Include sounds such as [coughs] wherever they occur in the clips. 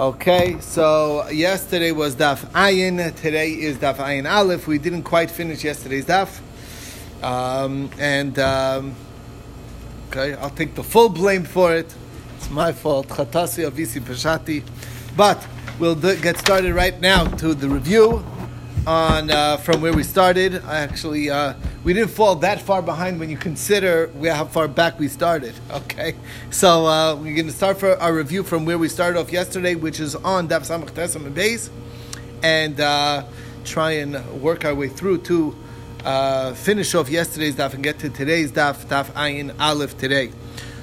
Okay, so yesterday was Daf Ayin, today is Daf Ayin Aleph. We didn't quite finish yesterday's Daf. Um, and, um, okay, I'll take the full blame for it. It's my fault. Chatasi Avisi Pashati. But we'll do, get started right now to the review on uh, from where we started. I actually, uh, we didn't fall that far behind when you consider how far back we started. [laughs] Okay, so uh, we're going to start for our review from where we started off yesterday, which is on Daf Samach Tesam and and uh, try and work our way through to uh, finish off yesterday's Daf and get to today's Daf, Daf Ayin Aleph today.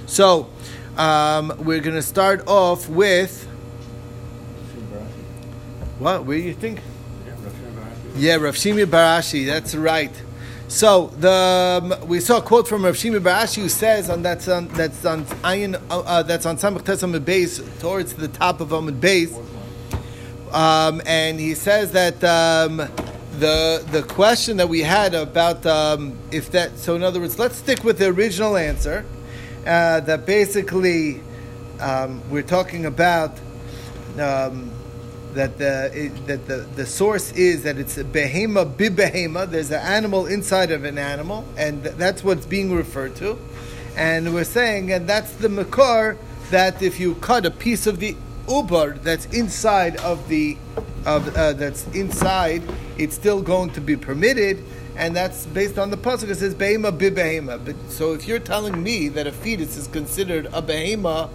So um, we're going to start off with what? Where do you think? Yeah, Rav Shimi bar Ashi. That's right. So the um, we saw a quote from Rav Shimi bar Ashi who says on that's on that's on Ayin uh, uh, that's on Samach Tesam base towards the top of Amud base, um, and he says that um, the the question that we had about um, if that so in other words let's stick with the original answer uh, that basically um, we're talking about. Um, that the it, that the, the source is that it's a behema bibehema. There's an animal inside of an animal, and that's what's being referred to. And we're saying, and that's the makar that if you cut a piece of the ubar that's inside of the of uh, that's inside, it's still going to be permitted. And that's based on the pasuk. It says behema bibehema. But so if you're telling me that a fetus is considered a behema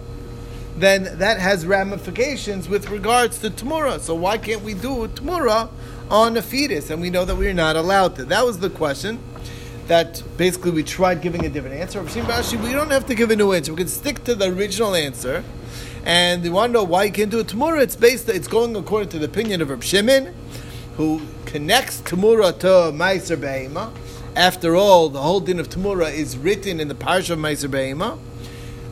then that has ramifications with regards to Tamura. So why can't we do Tamura on a fetus? And we know that we're not allowed to. That was the question that basically we tried giving a different answer. We don't have to give a new answer. We can stick to the original answer. And you want to know why you can't do it Tamura? It's based, it's going according to the opinion of Reb Shimon, who connects Tamura to Meiser Behema. After all, the whole din of Tamura is written in the Parsha of Meiser Behema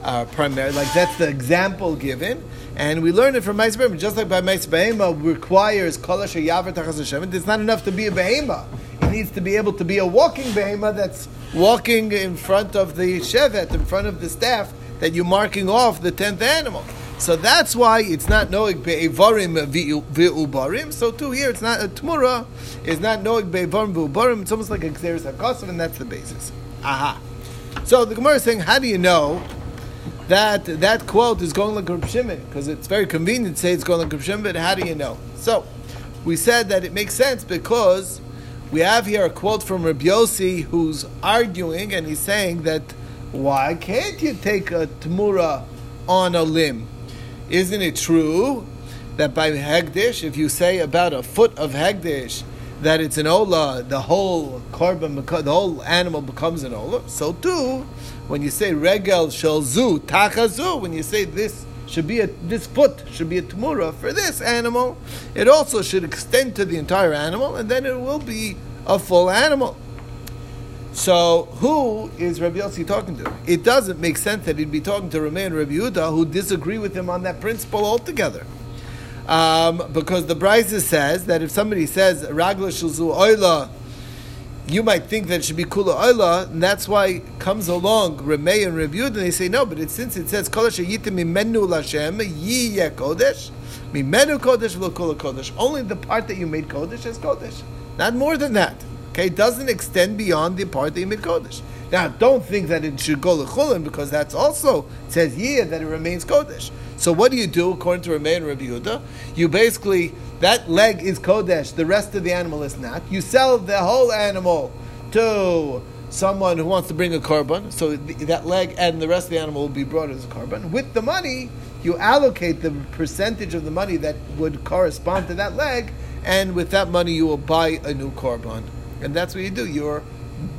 uh. Like that's the example given. And we learn it from Ma'is just like by Ma'is Behema requires Kolash Yavar Tachas. It's not enough to be a Behema. It needs to be able to be a walking Behema that's walking in front of the Shevet, in front of the staff, that you're marking off the tenth animal. So that's why it's not knowing be'evarim ve'ubarim. So too here, it's not a tmura, is not knowing be'evarim ve'ubarim. It's almost like a xeris and that's the basis. Aha. So the Gemara is saying, how do you know that that quote is going like Reb Shimon because it's very convenient to say it's going like Reb Shimon. But how do you know? So we said that it makes sense because we have here a quote from Reb Yossi who's arguing and he's saying that why can't you take a tamura on a limb? Isn't it true that by hegdish, if you say about a foot of hegdish, that it's an ola, the whole korban, the whole animal becomes an ola. So too, when you say regel shel zu tachazu, when you say this should be a this foot should be a tamura for this animal, it also should extend to the entire animal, and then it will be a full animal. So, who is Rabbi Yossi talking to? It doesn't make sense that he'd be talking to Rameh and Rabbi Yehuda, who disagree with him on that principle altogether. Um, because the Brisa says that if somebody says Ragla Shulzu Oila you might think that it should be kula oila, and that's why comes along Remei and Reviewed, and they say no, but since it says kol yitim mimenu lashem yiyeh kodesh, mimenu kodesh lo kula kodesh. Only the part that you made kodesh is kodesh, not more than that. Okay, it doesn't extend beyond the part that you made kodesh. Now, don't think that it should go lechulin because that's also it says yiyeh that it remains kodesh. So what do you do according to Remei and Reviewed? You basically that leg is kodesh. The rest of the animal is not. You sell the whole animal to someone who wants to bring a korban. So that leg and the rest of the animal will be brought as a korban. With the money, you allocate the percentage of the money that would correspond to that leg, and with that money, you will buy a new korban. And that's what you do. You're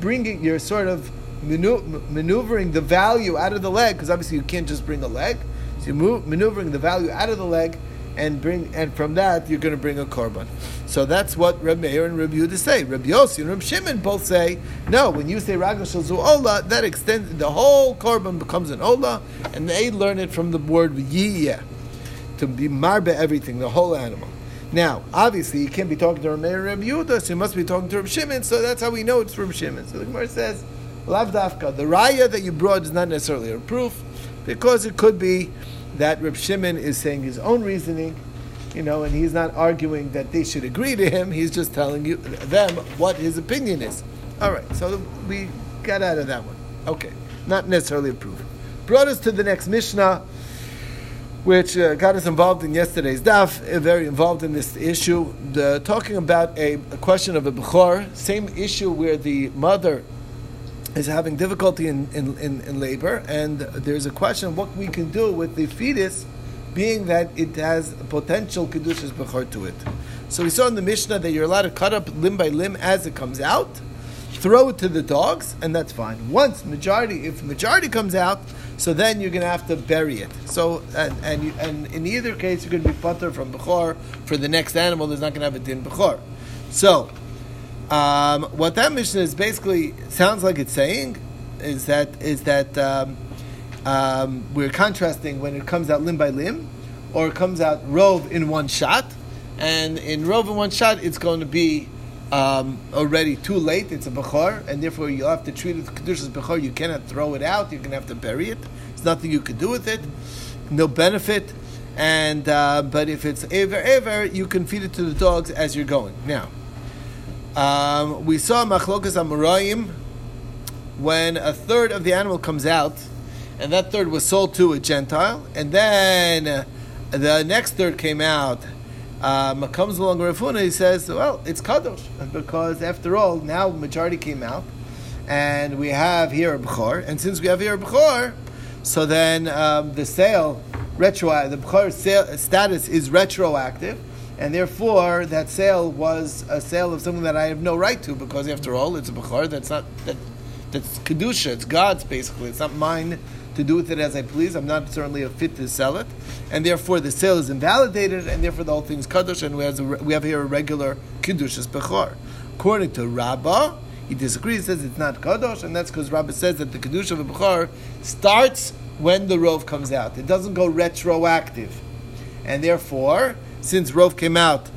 bringing. You're sort of maneuvering the value out of the leg because obviously you can't just bring a leg. So you're maneuvering the value out of the leg and bring and from that you're going to bring a korban. So that's what Reb Meir and Reb Yehuda say. Reb Yossi and Reb Shimon both say no. When you say Ragla Shalzu Ola, that extends the whole korban becomes an Ola, and they learn it from the word Yiyah to be marbe everything, the whole animal. Now, obviously, you can't be talking to Reb Meir and Reb Yehuda, so you must be talking to Reb Shimon. So that's how we know it's Reb Shimon. So the Gemara says, Lav Dafka, the raya that you brought is not necessarily a proof because it could be that Reb Shimon is saying his own reasoning, you know, and he's not arguing that they should agree to him. He's just telling you them what his opinion is. All right, so we got out of that one. Okay, not necessarily a proof. Brought us to the next Mishnah, which uh, got us involved in yesterday's daf, uh, very involved in this issue, the, talking about a, a question of a bechor, same issue where the mother is having difficulty in, in, in, in, labor, and there's a question what we can do with the fetus, being that it has potential kedushas bechor to it. So we saw in the Mishnah that you're allowed to cut up limb by limb as it comes out, throw it to the dogs, and that's fine. Once majority, if majority comes out, so then you're going to have to bury it. So and and, you, and in either case, you're going to be putter from bechor for the next animal. There's not going to have a din bechor. So um, what that Mishnah is basically sounds like it's saying is that is that um, um, we're contrasting when it comes out limb by limb, or it comes out rove in one shot, and in rove in one shot it's going to be um, already too late. It's a bechor, and therefore you'll have to treat it kedushas bechor. You cannot throw it out. You're going to have to bury it. There's nothing you can do with it. No benefit. And uh, but if it's ever ever, you can feed it to the dogs as you're going. Now, um, we saw machlokas amorayim when a third of the animal comes out, and that third was sold to a Gentile, and then the next third came out. Um, comes along Rav Huna, he says, well, it's kadosh because after all, now majority came out, and we have here a bechor, and since we have here a bechor, so then um, the sale retro the bechor sale status is retroactive and therefore that sale was a sale of something that I have no right to because after all it's a bechor that's not that that's kedusha it's God's basically. It's not mine to do with it as I please. I'm not certainly a fit to sell it. And therefore the sale is invalidated and therefore the whole thing is kadosh and we have, a, we have here a regular kedushas bechor according to Rabbah he disagrees says it's not kadosh and that's because Rabbah says that the kedusha of a bechor starts when the rove comes out. It doesn't go retroactive. And therefore since Rove came out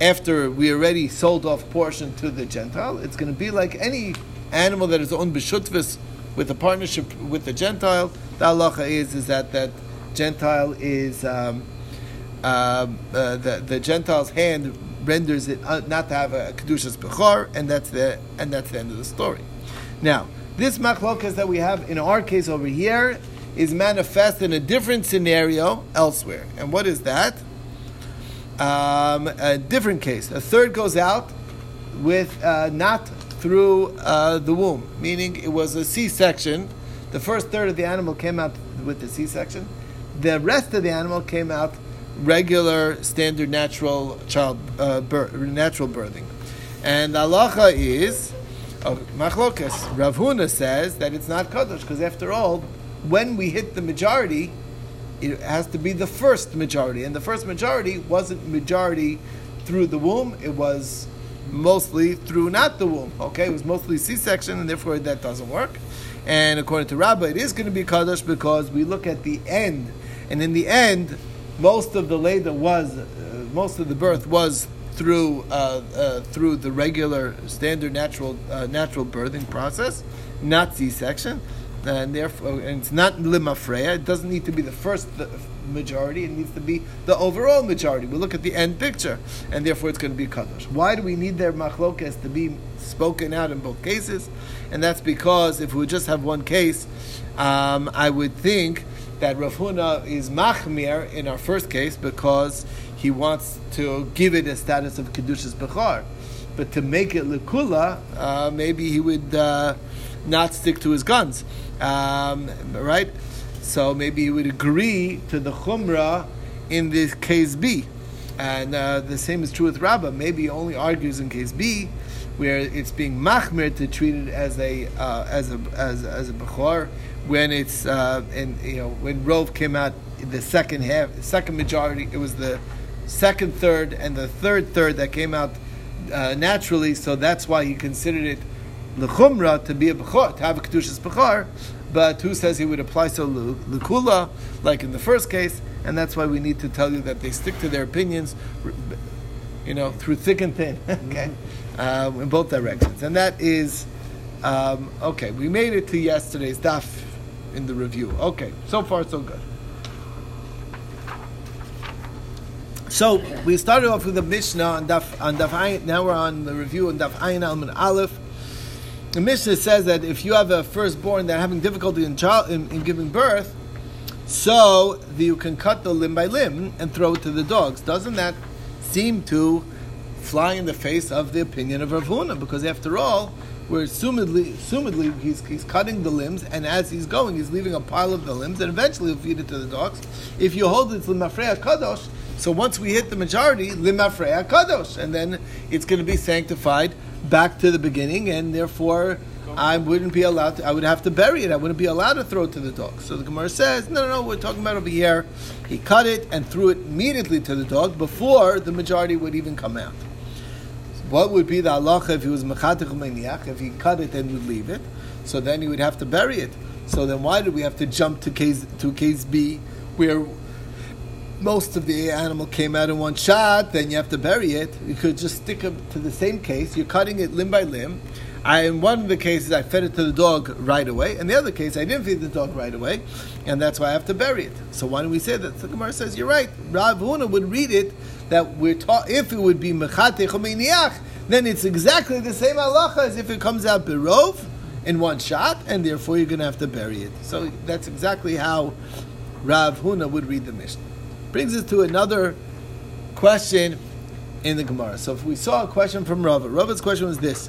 after we already sold off portion to the Gentile, it's going to be like any animal that is owned b'shutvis with a partnership with the Gentile. The halacha is is that that Gentile is um, uh, uh, the the Gentile's hand renders it uh, not to have a kedushas bechor, and that's the and that's the end of the story. Now, this machlokas that we have in our case over here is manifest in a different scenario elsewhere, and what is that? Um, a different case. A third goes out with uh, not through uh, the womb, meaning it was a C-section. The first third of the animal came out with the C-section. The rest of the animal came out regular, standard, natural child, uh, natural birthing. And halacha is oh, machlokas. Rav Huna says that it's not kadosh because after all, when we hit the majority, it has to be the first majority, and the first majority wasn't majority through the womb; it was mostly through not the womb. Okay, it was mostly C-section, and therefore that doesn't work. And according to Rabbah, it is going to be kaddish because we look at the end, and in the end, most of the leda was, uh, most of the birth was through uh, uh, through the regular standard natural uh, natural birthing process, not C-section and therefore, and it's not limafreya. It doesn't need to be the first majority. It needs to be the overall majority. We look at the end picture, and therefore it's going to be kadosh. Why do we need their machlokes to be spoken out in both cases? And that's because if we just have one case, um, I would think that Rav Huna is machmir in our first case because he wants to give it a status of kedushas bechor. But to make it lekula, uh, maybe he would uh, not stick to his guns um, right? So maybe he would agree to the chumrah in this case B, and uh, the same is true with Rabbah. Maybe he only argues in case B, where it's being machmir to treat it as a uh, as a as, as a bechor when it's uh, and you know when Rove came out in the second half, second majority, it was the second third and the third third that came out uh, naturally. So that's why he considered it lechumra to be a bechor, to have a kedushas bechor, but who says he would apply so lekula, like in the first case, and that's why we need to tell you that they stick to their opinions, you know, through thick and thin, [laughs] okay, um, in both directions, and that is um, okay. We made it to yesterday's daf in the review. Okay, so far so good. So we started off with the Mishnah on Daf on Daf Ayin. Now we're on the review on Daf Ayin Alman Aleph. The Mishnah says that if you have a firstborn that having difficulty in, child, in, in giving birth, so you can cut the limb by limb and throw it to the dogs. Doesn't that seem to fly in the face of the opinion of Rav Huna? Because after all, where assumedly, assumedly he's, he's cutting the limbs, and as he's going, he's leaving a pile of the limbs, and eventually he'll feed it to the dogs. If you hold it to Limafreya Kadosh, so once we hit the majority, Limafreya Kadosh, and then it's going to be sanctified back to the beginning, and therefore I wouldn't be allowed to, I would have to bury it. I wouldn't be allowed to throw it to the dog. So the Gemara says, no, no, no, we're talking about over here. He cut it and threw it immediately to the dog before the majority would even come out. What would be the halacha if he was mechatich maniach, if he cut it and would leave it? So then he would have to bury it. So then why do we have to jump to case to case B, where most of the animal came out in one shot? Then you have to bury it. You could just stick it to the same case. You're cutting it limb by limb. I, in one of the cases, I fed it to the dog right away. In the other case, I didn't feed the dog right away, and that's why I have to bury it. So why don't we say that? The Gemara says you're right. Rav Huna would read it that we're taught if it would be mechate mechatech then it's exactly the same halacha as if it comes out berov in one shot, and therefore you're going to have to bury it. So that's exactly how Rav Huna would read the Mishnah. Brings us to another question in the Gemara. So if we saw a question from Rava, Rava's question was this.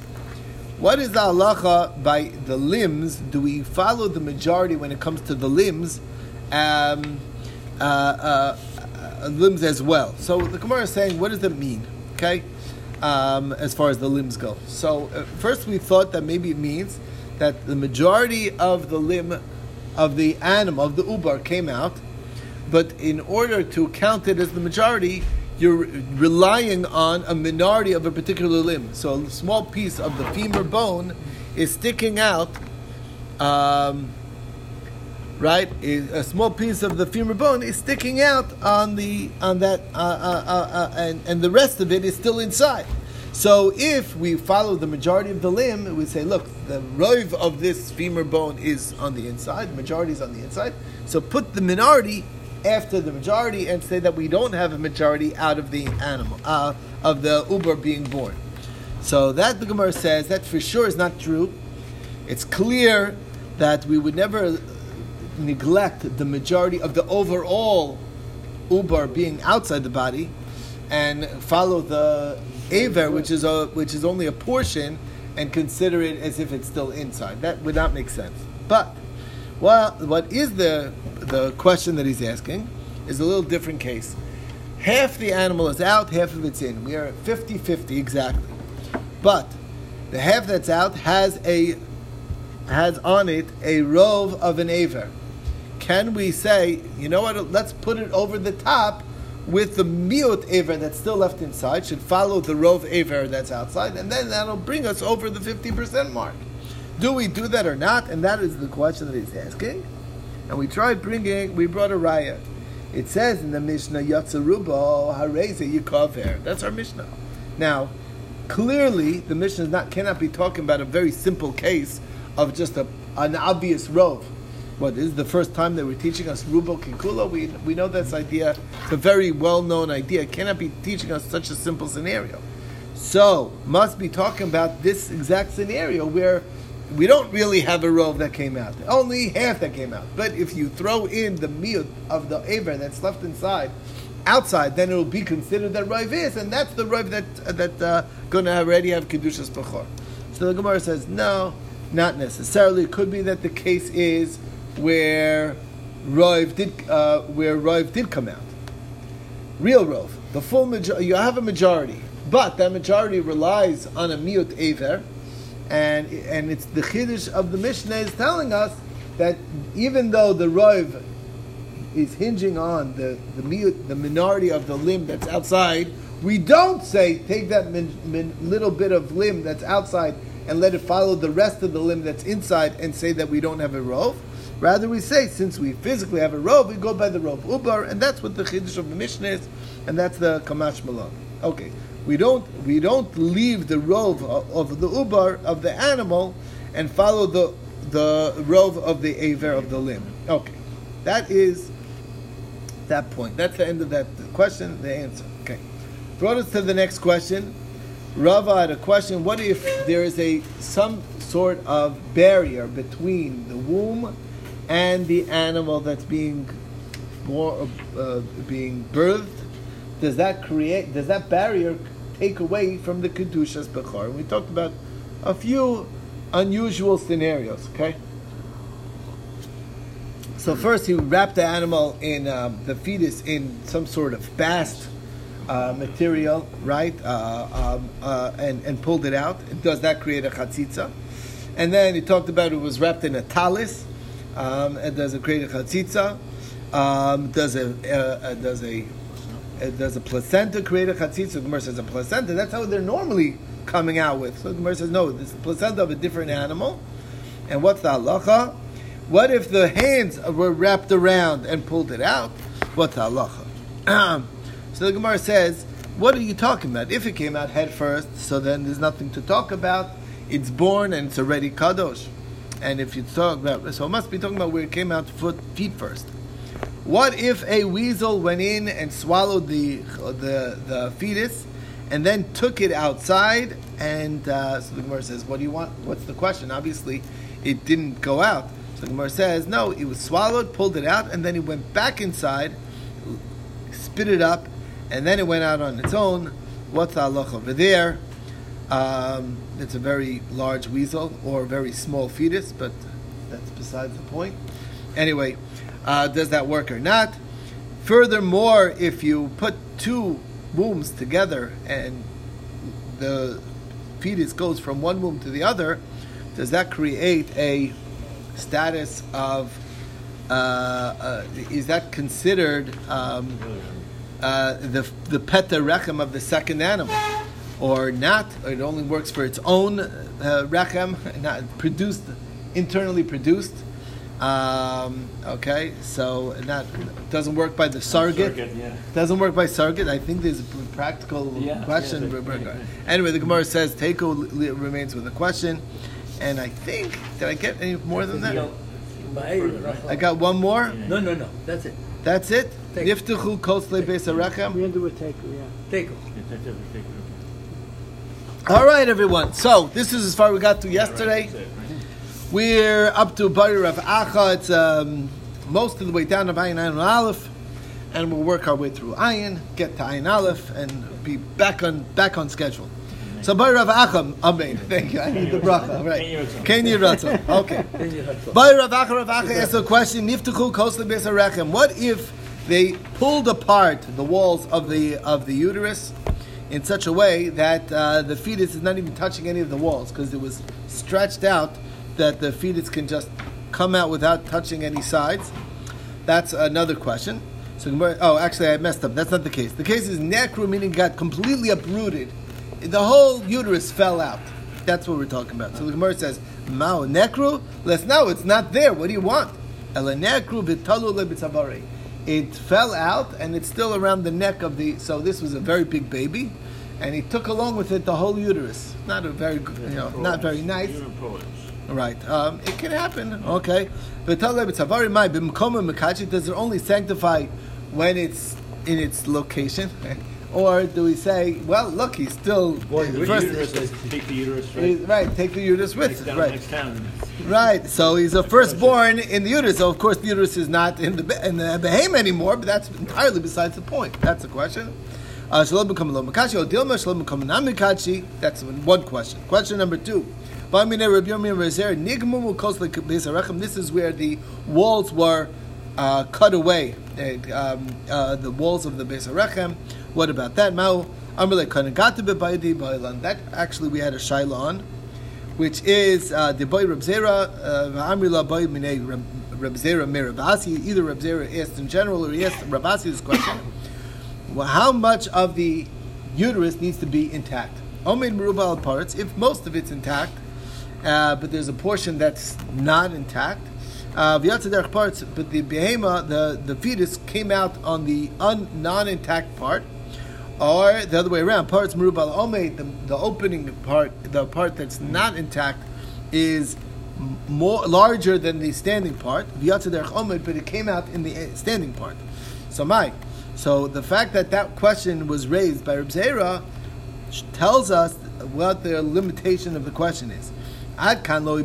What is the halacha by the limbs? Do we follow the majority when it comes to the limbs? Um, uh, uh, uh, limbs as well. So the Gemara is saying, what does it mean? Okay, um, as far as the limbs go. So uh, first we thought that maybe it means that the majority of the limb of the animal of the ubar came out, but in order to count it as the majority, you're relying on a minority of a particular limb. So a small piece of the femur bone is sticking out. Um, right? A small piece of the femur bone is sticking out on the on that, uh, uh, uh, uh, and and the rest of it is still inside. So if we follow the majority of the limb, we say, look, the rove of this femur bone is on the inside, the majority is on the inside. So put the minority after the majority and say that we don't have a majority out of the animal uh, of the ubar being born. So that the Gemara says that for sure is not true. It's clear that we would never neglect the majority of the overall ubar being outside the body and follow the aver, which is a which is only a portion, and consider it as if it's still inside. That would not make sense. But well, what is the the question that he's asking is a little different case. Half the animal is out, half of it's in. We are at 50-50 exactly. But the half that's out has a has on it a rove of an aver can we say, you know what, let's put it over the top with the miut aver that's still left inside, should follow the rov aver that's outside, and then that'll bring us over the 50% mark. Do we do that or not? And that is the question that he's asking. And we tried bringing, we brought a raya. It says in the Mishnah, Yatzarubo Hareze Yikaver. That's our Mishnah. Now, clearly, the Mishnah is not, cannot be talking about a very simple case of just a, an obvious rove what this is the first time that we're teaching us Rubo Kikula. We, we know this idea. It's a very well known idea. It cannot be teaching us such a simple scenario. So, must be talking about this exact scenario where we don't really have a rove that came out. Only half that came out. But if you throw in the meat of the aver that's left inside, outside, then it will be considered that rove is, and that's the rove that that uh, going to already have kedushas bechor. So the Gemara says no, not necessarily. It could be that the case is where Rov did uh, where Rov did come out. Real Rov, the full majority. You have a majority, but that majority relies on a miut aver, and and it's the chiddush of the Mishnah is telling us that even though the Rov is hinging on the the miut, the minority of the limb that's outside, we don't say take that min, min, little bit of limb that's outside and let it follow the rest of the limb that's inside and say that we don't have a rove. Rather, we say since we physically have a rove, we go by the rove ubar, and that's what the chiddush of the Mishnah is, and that's the kamashma lan. Okay, we don't we don't leave the rove of the ubar of the animal and follow the the rove of the aver of the limb. Okay, that is that point. That's the end of that question, the answer. Okay. Brought us to the next question. Rava had a question. What if there is a some sort of barrier between the womb and the animal that's being more uh, being birthed? Does that create? Does that barrier take away from the kedushas bechor? We talked about a few unusual scenarios. Okay. So first, he wrapped the animal in um, the fetus in some sort of bast uh, material, right? Uh, um, uh, and and pulled it out. Does that create a chatzitza? And then he talked about it was wrapped in a talis. Um, and does it create a chatzitza? Um, does a uh, uh, does a Uh, does a placenta create a chatzitza? The Gemara says a placenta. That's how they're normally coming out with. So the Gemara says no. This is the placenta of a different animal. And what's the halacha? What if the hands were wrapped around and pulled it out? What's the halacha? [clears throat] so the Gemara says, what are you talking about? If it came out head first, so then there's nothing to talk about. It's born and it's already kadosh. And if you talk about, so it must be talking about where it came out foot, feet first. What if a weasel went in and swallowed the the, the fetus, and then took it outside? And uh, so the Gemara says, "What do you want? What's the question?" Obviously, it didn't go out. So the Gemara says, "No, it was swallowed, pulled it out, and then it went back inside, spit it up, and then it went out on its own." What's the halach over there? Um, it's a very large weasel or a very small fetus, but that's besides the point. Anyway uh, does that work or not? Furthermore, if you put two wombs together and the fetus goes from one womb to the other, does that create a status of? Uh, uh, is that considered um, uh, the the peta rechem of the second animal, or not? Or it only works for its own uh, rechem, not produced internally produced. Um, okay, so that doesn't work by the surrogate. surrogate yeah. Doesn't work by surrogate. I think there's a practical yeah, question. Yeah, anyway, the Gemara says Teiku remains with a question, and I think did I get any more than that? I got one more. No, no, no. That's it. That's it. Niftuchu kosle besarechem. We do a Teiku. Yeah. Teiku. All right, everyone. So this is as far we got to yesterday. We're up to Bari Rav Acha. It's um, most of the way down to Ayin Ayin Aleph, and we'll work our way through Ayin, get to Ayin Aleph, and be back on back on schedule. So Bari Rav Acha, Amen. [laughs] Thank you. I need the bracha. Right. Ken Yiratzon. Okay. [laughs] Bari Rav Acha, Rav Acha asked a question. Niftuchu kosle besarechem. What if they pulled apart the walls of the of the uterus? in such a way that uh, the fetus is not even touching any of the walls because it was stretched out that the fetus can just come out without touching any sides? That's another question. So, oh, actually, I messed up. That's not the case. The case is necro, meaning got completely uprooted. The whole uterus fell out. That's what we're talking about. So the Gemara says, Mao necro? Let's know it's not there. What do you want? It fell out and it's still around the neck of the. So this was a very big baby, and he took along with it the whole uterus. Not a very, you know, not very nice. Right. Um, it can happen. Okay. But tell Levitza, varimai, bimkoma mkachi, does it only sanctify when it's in its location? [laughs] Or do we say, well, look, he's still Boy, first, uterus, take the uterus right. right, take the uterus with right. Right, so he's a firstborn in the uterus. So of course the uterus is not in the in the behem anymore, but that's entirely besides the point. That's the question. Shalom Uh, that's one question. Question number two. This is where the walls were uh, cut away, um, uh, the walls of the Beis Harechem. What about that? That actually we had a shaila on, which is uh, the boy Reb Zera, uh, Amrila boy Mine Reb Zera Mirabasi. Either Reb Zera asked in general or he asked Rabasi this question. well, how much of the uterus needs to be intact? Omed Merubal parts, if most of it's intact, uh, but there's a portion that's not intact. Uh, parts, but the behema, the, the fetus came out on the un, non-intact part, or the other way around. Parts merubal ome, the, the opening part, the part that's not intact, is more larger than the standing part. V'yatzaderch omed, but it came out in the standing part. So my, so the fact that that question was raised by Reb Zera tells us what the limitation of the question is. Ad kan lo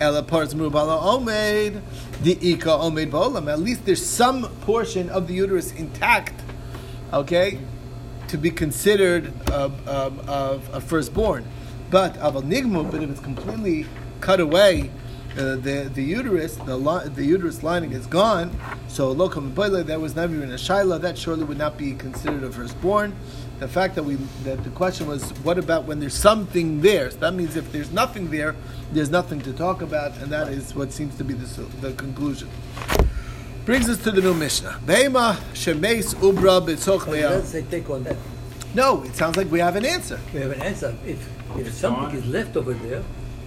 ela parts murubala omed the ika omed bolam. At least there's some portion of the uterus intact, okay, to be considered a, a, firstborn. But aval nigmu, but if it's completely cut away, uh, the the uterus, the the uterus lining is gone. So lokam that was never in a shaila. That surely would not be considered a firstborn the fact that we that the question was what about when there's something there? So that means if there's nothing there, there's nothing to talk about, and that is what seems to be the, the conclusion. Brings us to the new Mishnah. Beima shemeis ubra b'tzoch Let's say take on that. No, it sounds like we have an answer. We have an answer. If if something is left over there,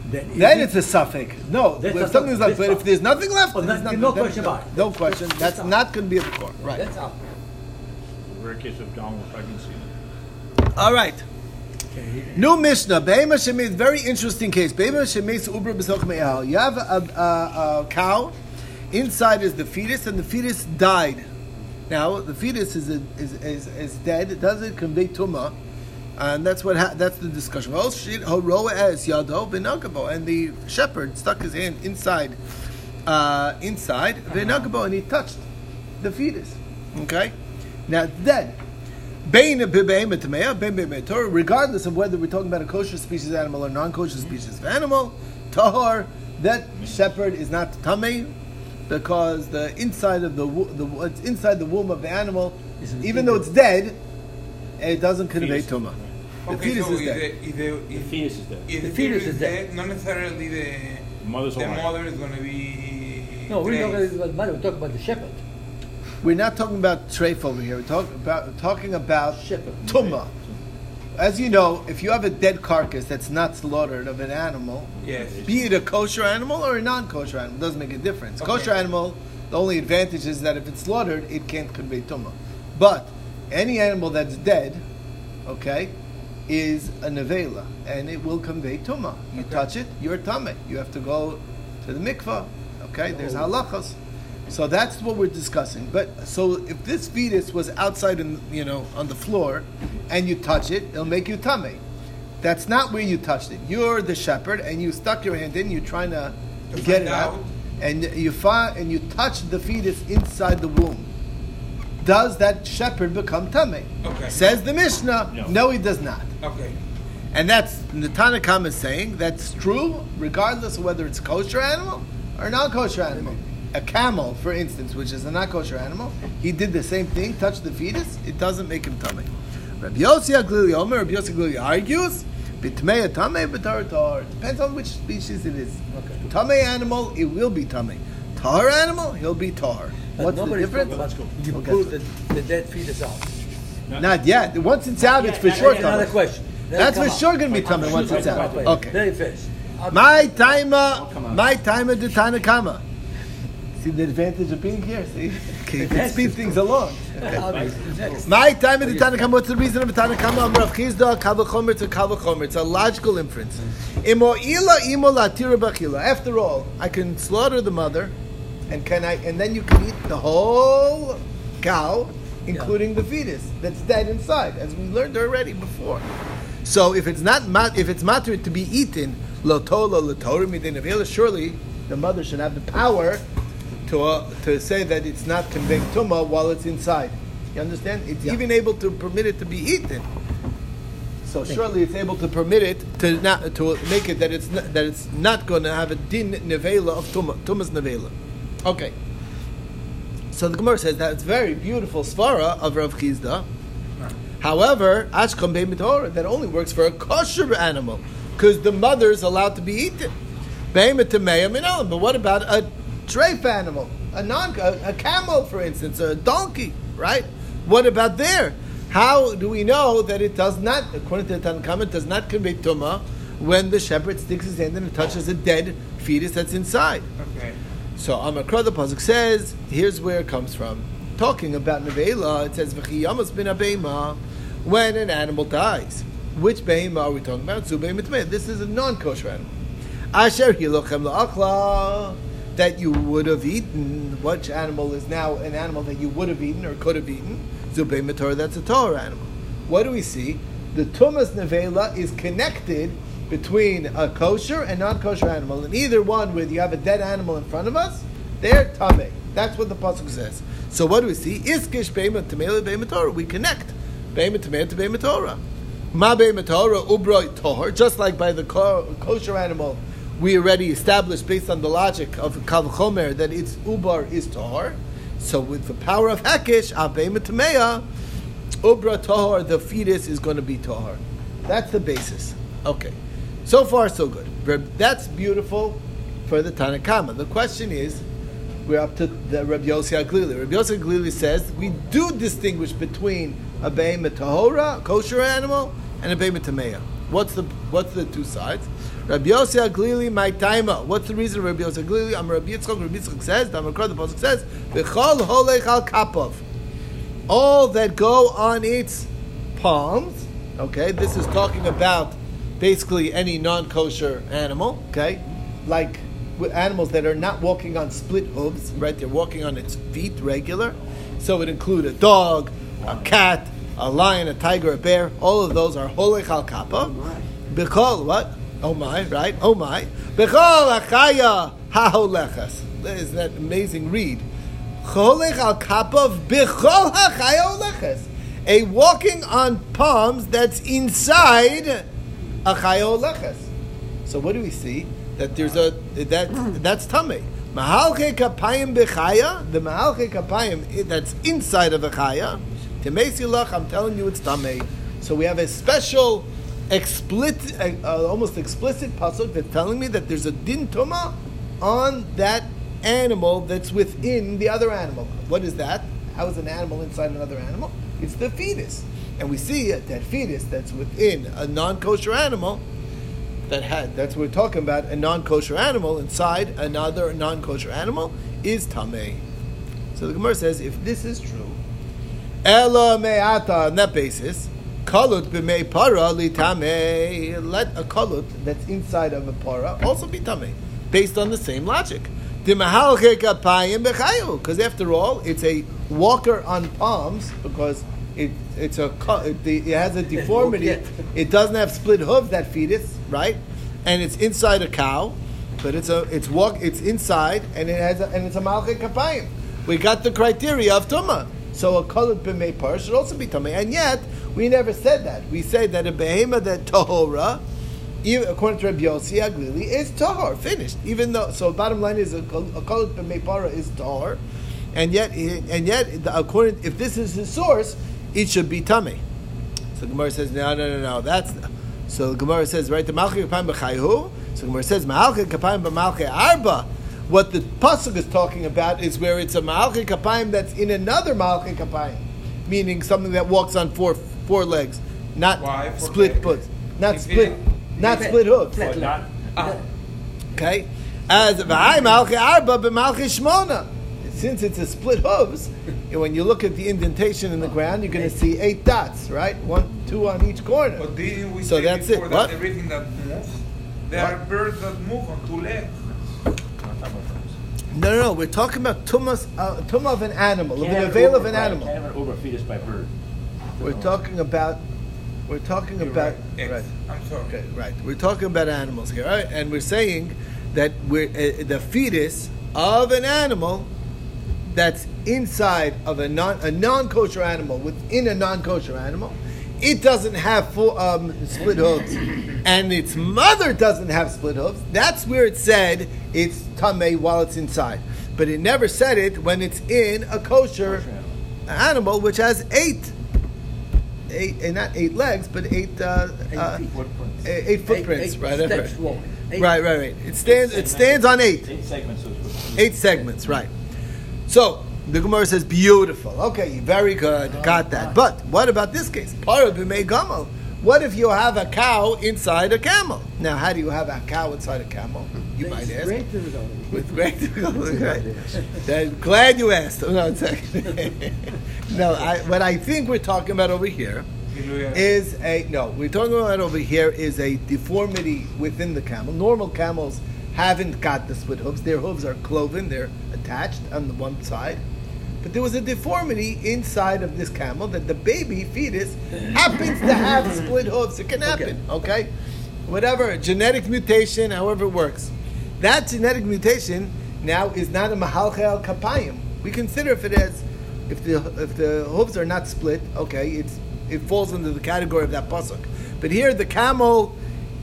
then, then it's a suffix. No, if something's left, but if there's nothing left, oh, there's nothing, no question about it. No question. That's, that's not going to be a core. Right. That's out. Rare case of downward pregnancy. All right. New Mishnah. Be'ema shemeis. Very interesting case. Be'ema shemeis ubra b'soch me'al. You have a, a, a, cow. Inside is the fetus, and the fetus died. Now the fetus is a, is, is, is dead. It convey tuma? And that's what ha- that's the discussion. And the shepherd stuck his hand inside, uh, inside and he touched the fetus. Okay, now dead regardless of whether we're talking about a kosher species animal or non-kosher mm-hmm. species of animal, tahor, that shepherd is not tamei because the inside of the, the what's inside the womb of the animal, even though it's dead, it doesn't convey tuma. The fetus is dead. The, the, the, fetus is dead. The, fetus is dead, dead, not necessarily the, Mother's the mother is going to be. No, we're not talking about the mother. We're talking about the shepherd. We're not talking about treif over here. We're talking about talking about tumah. As you know, if you have a dead carcass that's not slaughtered of an animal, yes. be it a kosher animal or a non-kosher animal, doesn't make a difference. Okay. Kosher animal, the only advantage is that if it's slaughtered, it can't convey tumah. But any animal that's dead, okay, is a nevela, and it will convey tumah. You okay. touch it, you're tame. You have to go to the mikvah. Okay, there's oh. halachas. So that's what we're discussing. But so if this fetus was outside in you know on the floor, and you touch it, it'll make you tummy. That's not where you touched it. You're the shepherd, and you stuck your hand in. You're trying to, to get it out, out, and you find and you touch the fetus inside the womb. Does that shepherd become tummy? Okay. Says the Mishnah. No, no he does not. Okay. And that's the Tanakama is saying that's true, regardless of whether it's kosher animal or non-kosher animal a camel, for instance, which is a not kosher animal, he did the same thing, touched the fetus, it doesn't make him tummy. Rabbi Yossi Aglili Omer, Rabbi Yossi Aglili argues, Bitmei tame b'tar tar. Depends on which species it is. Okay. Tame animal, it will be tame. Tar animal, he'll be tar. But What's the difference? You okay. the, the dead fetus out. Not, not yet. Once it's out, it's for sure. Another question. That's for sure going to be tummy once it's out. Okay. My timer, my timer, the Tanakama. See the advantage of being here. See, you can speed things along. My time in the Tanakama. What's the reason of the Tanakama? Am Rav Chisda Kavachomer to Kavachomer. It's a logical inference. Imo ila imo latira bachila. After all, I can slaughter the mother, and can I? And then you can eat the whole cow, including yeah. the fetus that's dead inside, as we learned already before. So if it's not mat, if it's matter to be eaten, lotola lotora surely the mother should have the power to, uh, to say that it's not conveying tumah while it's inside. You understand? It's yeah. even able to permit it to be eaten. So surely it's able to permit it to not to make it that it's not, that it's not going to have a din nevela of tumah, tumah's nevela. Okay. So the Gemara says that's very beautiful svara of Rav Chisda. However, ashkam that only works for a kosher animal because the mother is allowed to be eaten. But what about a treif animal, a non a, a camel, for instance, a donkey, right? What about there? How do we know that it does not, according to the Tanakama, it does not convey tuma when the shepherd sticks his hand in and touches a dead fetus that's inside? Okay. So Amakra the pasuk says, here's where it comes from. Talking about nevela, it says v'chiyamas bin abema when an animal dies. Which behema are we talking about? This is a non-kosher animal. Asher hilochem la'achla that you would have eaten. Which animal is now an animal that you would have eaten or could have eaten? Zubei Matorah, that's a Torah animal. What do we see? The Tumas Nevela is connected between a kosher and non-kosher animal. And either one, where you have a dead animal in front of us, they're Tameh. That's what the Pasuk says. So what do we see? Iskish Beima Tamela Beima Torah. We connect Beima Tamela to Beima Torah. Ma Beima Torah, Ubroi Torah. Just like by the kosher animal, we already established based on the logic of Kav Chomer that its Ubar is Torah. So with the power of Hekish, Abeima Tamea, Ubra Tahor, the fetus is going to be Tahor. That's the basis. Okay. So far, so good. That's beautiful for the Tanakama. The question is, we're up to the Rabbi Yossi Aglili. Rabbi Yossi Aglili says we do distinguish between a tahora, kosher animal, and a tameya. What's the what's the two sides? Rabbi Yossi Aglili, my taima. What's the reason Rabbi Yossi Aglili? I'm Rabbi Yitzchok. Rabbi Yitzchok says, the Pasuk says, "V'chol holech al kapov." All that go on its palms. Okay, this is talking about basically any non-kosher animal. Okay, like animals that are not walking on split hooves, right? They're walking on its feet regular. So it include a dog, a cat, a lion, a tiger, a bear. All of those are holech al kappa. Bechol what? Oh my, right? Oh my. Bechol achaya haholechas. Is that amazing read? Holech al kappa bechol hachaya holechas. A walking on palms that's inside a chaya holechas. So what do we see? that there's a that that's tummy. Mahalche kapayim bechaya, the mahalche kapayim that's inside of a chaya. Temesilach, I'm telling you, it's tummy. So we have a special, explicit, uh, almost explicit pasuk that's telling me that there's a din tuma on that animal that's within the other animal. What is that? How is an animal inside another animal? It's the fetus, and we see that fetus that's within a non-kosher animal that had that's what we're talking about a non-kosher animal inside another non-kosher animal is tamei. So the Gemara says if this is true, ela me'ata on that basis, kalut b'mei para li tamei. Let a kalut that's inside of a para also be tamei, based on the same logic. Because after all, it's a walker on palms because it, it's a it, has a [laughs] deformity. It doesn't have split hooves. That feed fetus, right? And it's inside a cow, but it's a it's walk it's inside and it has a, and it's a malchet kapayim. We got the criteria of tuma. So a colored b'mei par should also be tummy, and yet we never said that. We said that a behema that tahora, according to Rabbi Yossi Aglili, is tahor finished. Even though, so bottom line is a, colored b'mei is tahor, and yet and yet according if this is his source, it should be tummy. So Gemara says, no, no, no, no. That's so Gemara says, right? The malchi kapayim b'chayhu. So Gemara says, malchi kapayim b'malchi arba. What the pasuk is talking about is where it's a malchi kapayim that's in another malchi kapayim, meaning something that walks on four four legs, not Why? split foot, not split, not split hooves. Okay, as v'hay malchi arba b'malchi shmona since it's a split hooves, when you look at the indentation in the ground, you're going to see eight dots, right? One, two on each corner. But didn't we so say that's it. That what? everything that moves, there what? are birds that move on two legs. No, no, no. We're talking about tumas, uh, tumah of an animal, of an veil of an animal. Can't have an over fetus by bird. We're talking about. We're talking You're about. Right. right. I'm sorry. Okay, right. We're talking about animals here, right? And we're saying that we're uh, the fetus of an animal that's inside of a non a non kosher animal within a non kosher animal, it doesn't have full um, split hooves, and its mother doesn't have split hooves. That's where it said it's tamei while it's inside, but it never said it when it's in a kosher animal which has eight. Eight, and not eight legs, but eight, uh, eight, uh, footprints. Eight, footprints, eight, right? right, right, right. It stands. It stands on eight. Eight segments. Eight segments, right? So the Gemara says, beautiful. Okay, very good. Got that. But what about this case? Gamel. What if you have a cow inside a camel? Now, how do you have a cow inside a camel? You might ask. With great [laughs] difficulty. Glad you asked. No, [laughs] no I, what I think we're talking about over here is a no. We're talking about over here is a deformity within the camel. Normal camels haven't got the split hooves. Their hooves are cloven, they're attached on the one side. But there was a deformity inside of this camel that the baby fetus happens to have split hooves. It can happen, okay? okay? Whatever, genetic mutation, however it works. That genetic mutation now is not a mahalchel kapayim. We consider if it is, if the if the hooves are not split, okay, it's it falls into the category of that pasuk. But here the camel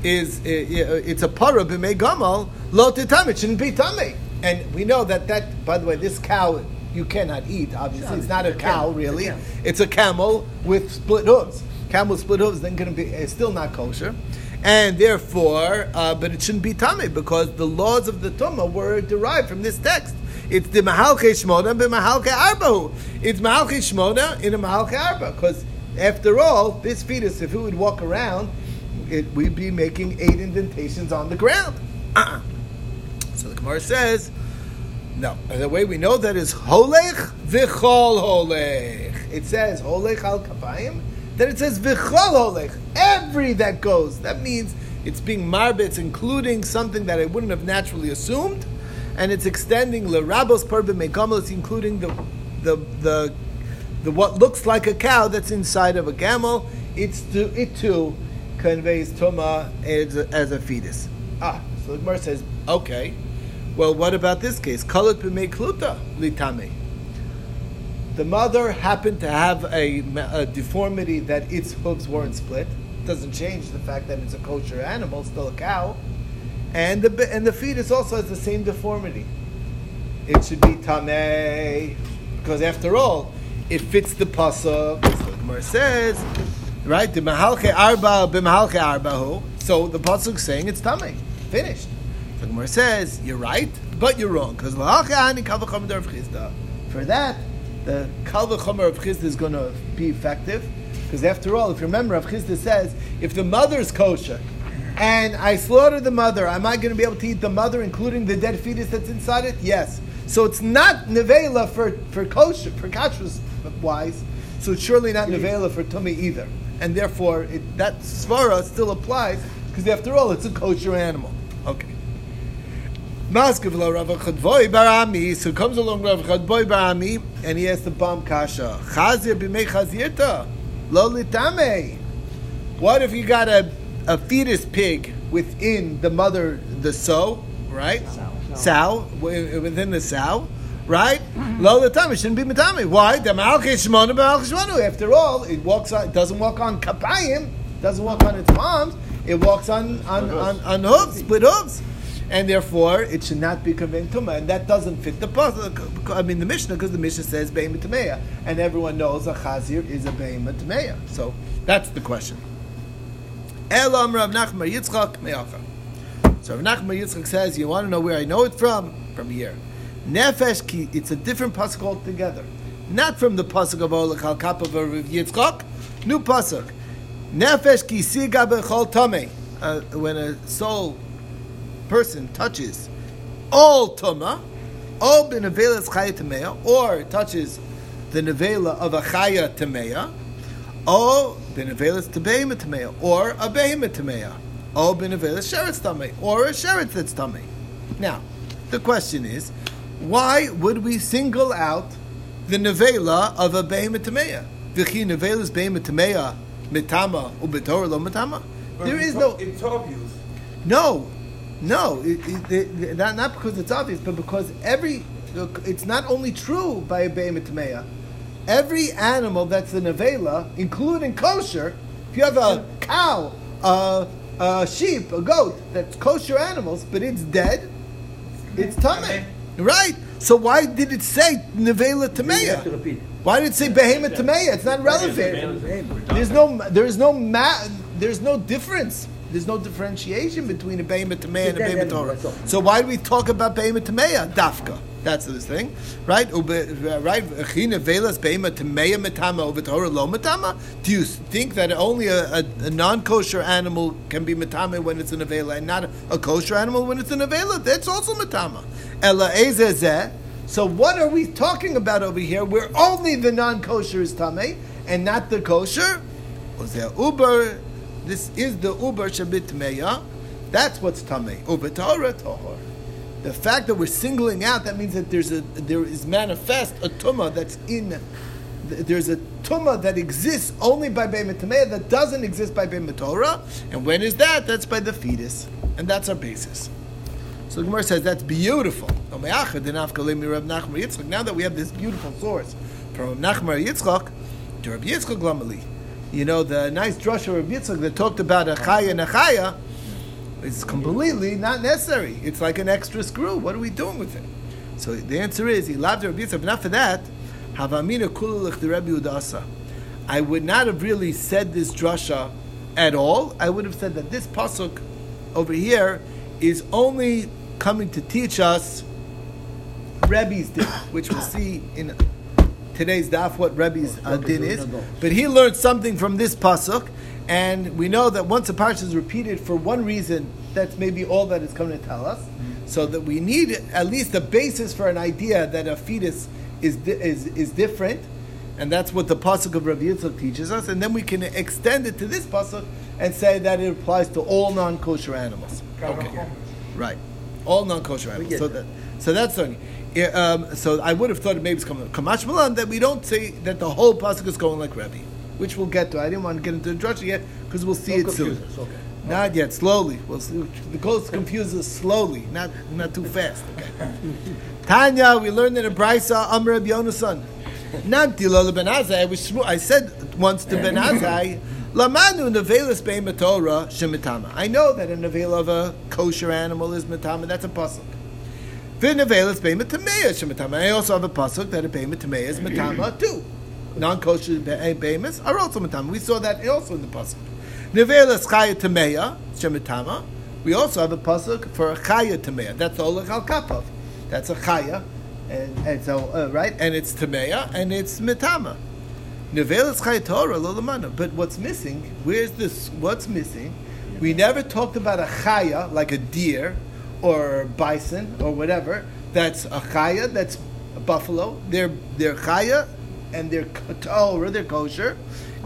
is it's a para b'mei gamal lo titam. It shouldn't be tummy. And we know that that by the way, this cow you cannot eat. Obviously, it's not a cow really. It's a camel with split hooves. Camel with split hooves then going to be it's still not kosher. And therefore, uh, but it shouldn't be tummy because the laws of the tumah were derived from this text. It's the mahalke shmona, but mahalke arba. It's mahalke shmona in a mahalke arba because after all, this fetus, if it would walk around, it, we'd be making eight indentations on the ground. Uh-uh. So the Gemara says, no. And the way we know that is holech v'chol holech. It says holech al kapayim. Then it says v'chol holech. Every that goes. That means it's being marbe. It's including something that I wouldn't have naturally assumed, and it's extending parbe megamel. including the the the the what looks like a cow that's inside of a camel, it's to, it too conveys tuma as a, as a fetus. Ah, so the Gemara says, okay, well, what about this case? Kalut b'mei litame. The mother happened to have a, a, deformity that its hooves weren't split. Doesn't change the fact that it's a kosher animal, still a cow, and the and the fetus also has the same deformity. It should be tameh because after all, it fits the pasuk. So the Gemara says, right? The mahalche arba b'mahalche arbahu. So the pasuk saying it's tummy, finished. The Gemara says you're right, but you're wrong because for that the kalvachomer of Chisda is going to be effective. Because after all, if you remember, Rav Chisda says, if the mother's kosher, and I slaughter the mother, am I going to be able to eat the mother, including the dead fetus that's inside it? Yes. So it's not nevela for, for kosher, for kashrus wise, so it's surely not nevela for tummy either. And therefore, it, that svara still applies, because after all, it's a kosher animal. Okay. Maskevla Rav Barami, so comes along Rav Chadvoi Barami, and he has the bomb kasha. Chazir b'mei chazirta, lo litame. What if you got a, a fetus pig within the mother, the sow, right? Sow, sow. within the sow, right? Lo the time it shouldn't be matami. Why? The malchishmonu After all, it walks on. It doesn't walk on kapayim. Doesn't walk on its palms. It walks on on, on, on hooves, split hooves, and therefore it should not be conveyed tuma. And that doesn't fit the pasuk. I mean the Mishnah because the Mishnah says beim and everyone knows a chazir is a beim So that's the question. Elam Rav Nachman Yitzchak Me'acha. So Rav Nachman Yitzchak says, you want to know where I know it from? From here. Nefesh ki, it's a different pasuk altogether. Not from the pasuk of Olach al Kapav of Yitzchak, new pasuk. Nefesh ki siga bechol tame. Uh, when a soul person touches all tuma, or benevelas chaya tameya, or touches the nevela of a chaya tameya, or benevelas tebehima tameya, or a behima tameya. O benevelis sheretz tummy, or a sheretz that's tummy. Now, the question is, why would we single out the nevela of a behemoth tameya? V'chi nevelas behemoth tameya mitama ubetor lo mitama. There is no. It's obvious. No, no, it, it, it, not, not because it's obvious, but because every it's not only true by a behemoth tameya. Every animal that's a nevela, including kosher, if you have a cow, a a sheep, a goat, that's kosher animals, but it's dead, it's tameh. Right? So why did it say nevela tameya? Why did it say behemoth tameya? It's not relevant. There's no, there is no, ma- there's no difference. There's no differentiation between a behemoth tameya and a behemoth Torah. So why do we talk about behemoth tameya? Dafka. That's the thing, right? Right? Do you think that only a, a, a non-kosher animal can be metame when it's an avela, and not a, a kosher animal when it's an avela? That's also metama. Ela So what are we talking about over here? Where only the non-kosher is tame and not the kosher? Uber? This is the uber shabit meya. That's what's tamei. Ubetorah tahor. The fact that we're singling out that means that there's a there is manifest a tuma that's in. There's a tuma that exists only by Be'emet that doesn't exist by Be'emet Torah. And when is that? That's by the fetus. And that's our basis. So the Gemara says that's beautiful. Now that we have this beautiful source from Nachmar Yitzchak to Rabbi Yitzchak Lamali, you know the nice drasha of Yitzchak that talked about a chaya and a chaya is completely not necessary. It's like an extra screw. What are we doing with it? So the answer is he loved Rabbi Yitzchak. but Not for that, havamina kululich the Udasa. I would not have really said this drasha at all. I would have said that this pasuk over here is only coming to teach us Rebbe's din, which we'll see in today's daf what Rebbe's uh, din is. But he learned something from this pasuk, and we know that once a parsha is repeated for one reason, that's maybe all that it's coming to tell us. So that we need at least a basis for an idea that a fetus is is is different, and that's what the pasuk of Rabbi Yitzchak teaches us. And then we can extend it to this pasuk and say that it applies to all non-kosher animals. Okay, right all non-kosher animals. So that, so that's only. Um, so I would have thought it maybe it's kamashma lan that we don't say that the whole pasuk is going like Rebbe, which we'll get to. I didn't want to get into the drasha yet because we'll see don't it soon. Us, okay. Not yet, slowly. We'll see. The goes confuses slowly, not not too fast. Okay. [laughs] Tanya, we learned in a brisa Amr Yonasan. Not Dilal Ben Azai. I said once to Ben Azai. Lamanu nevelis bein Torah shemitama. I know that a nevel of a kosher animal is mitama. That's a pasuk. V'nevelis bein tameya shemitama. I also have a pasuk that a bein tameya is mitama too. Non-kosher behemoths are also metama. We saw that also in the pasuk. Nevelis chaya tameya shemitama. Uh, we also have a pasuk for a chaya tameya. That's olach al kapav. That's a chaya, and, and so uh, right, and it's tameya and it's mitama. Uh. But what's missing? Where's this? What's missing? We never talked about a chaya like a deer or bison or whatever. That's a chaya. That's a buffalo. They're they're chaya and they're Torah. They're kosher.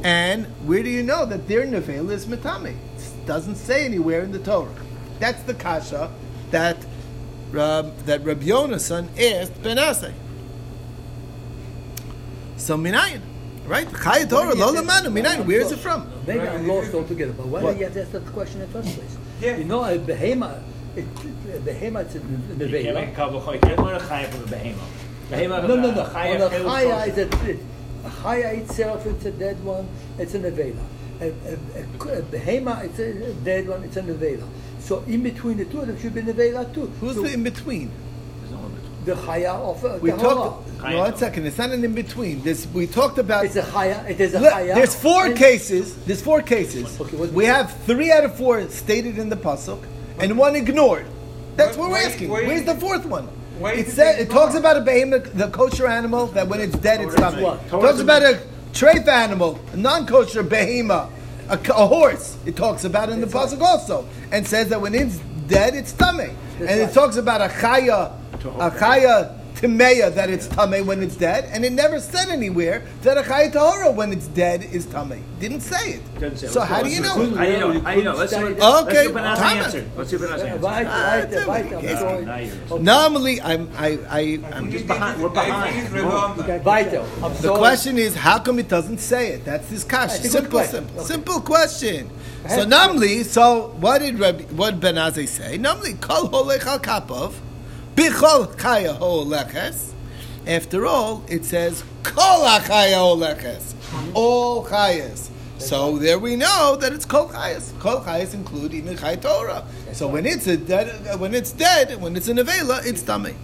And where do you know that their nevel is mitami? It doesn't say anywhere in the Torah. That's the kasha that uh, that Rabbi Yonasan asked Ben Azai. So minayin. Right? Chayat Torah, lo lamanu, minayin. Where is it from? Maybe I'm lost altogether, but why did you have to ask that question in the first place? Yeah. You know, a behema, it, a behema, it's a nevela. You can't learn a chaya from a behema. Behema, no, no, no. A chaya is a, a chaya itself, it's a dead one, it's a nevela. A, a, a, a behema, it's a dead one, it's a nevela. So in between the two of them should be nevela too. Who's so, the in between? The chaya of uh, we the talked. No, one second. It's not an in between. This we talked about. It's a chaya. It is a chaya. There's four cases. There's four cases. Okay, we have three out of four stated in the pasuk, and one ignored. That's what we're asking. Where's the fourth one? It said it talks about a behemoth, the kosher animal that when it's dead it's tummy. It talks about a treif animal, a non-kosher behemoth, a, a, horse. It talks about in the pasuk also, and says that when it's dead it's tummy. And it talks about a chaya, a chaya Timeya that it's Tame when it's dead, and it never said anywhere that a Chayat Tahora when it's dead is Tame. Didn't say it. Didn't say so how do you know? I do you know? How do you know? Let's see what, okay, let's see answer. Let's see what answer. Ah, normally, I'm, I, I, I'm just behind. We're behind. The question is, how come it doesn't say it? That's this question. Simple, simple, simple question. So normally, so what did Rabbi, what Ben Azai say? Normally, kol holech al kapov. Bichol chaya. After all, it says kol chaya leches. All chayas. So there we know that it's kol chayas. Kol chayas include even chay Torah. So when it's a dead, when it's dead, when it's an avela, it's tummy.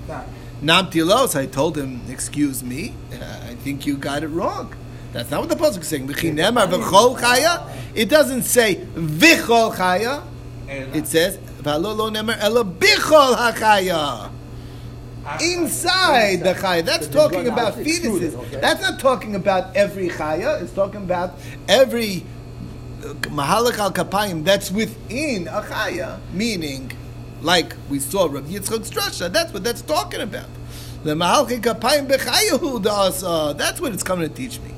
Namtilos, I told him, excuse me, I think you got it wrong. That's not what the pasuk is saying. It doesn't say vichol chaya. It says v'alo lo nemer ela bichol hakaya inside the chaya. That's talking about fetuses. That's not talking about every chaya. It's talking about every uh, mahalak al kapayim that's within a chaya. Meaning, like we saw Rav Yitzchak's drasha. That's what that's talking about. The mahalak kapayim bechayahu. That's what it's coming to teach me.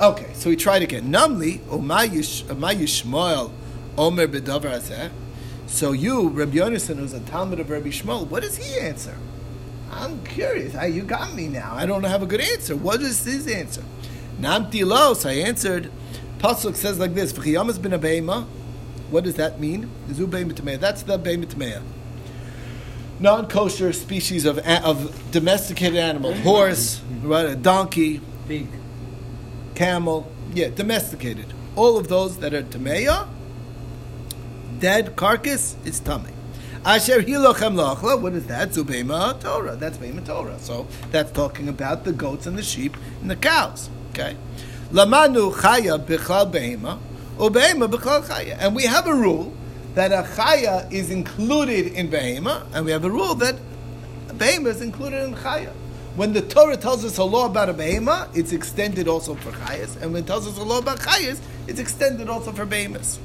Okay, so we tried again. Namli, Omayishmoel Omer bedavar hazeh. So you, Rabbi Yonason, who's a Talmud of Rabbi Shmuel, what does he answer? I'm curious. I, you got me now. I don't have a good answer. What is his answer? Namti los. I answered. Pasuk says like this: "V'chiyamas bin a What does that mean? Zu That's the beimah Non-kosher species of of domesticated animal: horse, right, a donkey, pig, camel. Yeah, domesticated. All of those that are tameya, dead carcass is tummy. Asher hilochem lachla. What is that? Zubema Torah. That's Bema Torah. So that's talking about the goats and the sheep and the cows. Okay. Lamanu chaya bichlal behema, or behema chaya. And we have a rule that a chaya is included in behema, and we have a rule that behema is included in chaya. When the Torah tells us a law about a behema, it's extended also for chayas, and when it tells us a law about chayas, it's extended also for behemoths.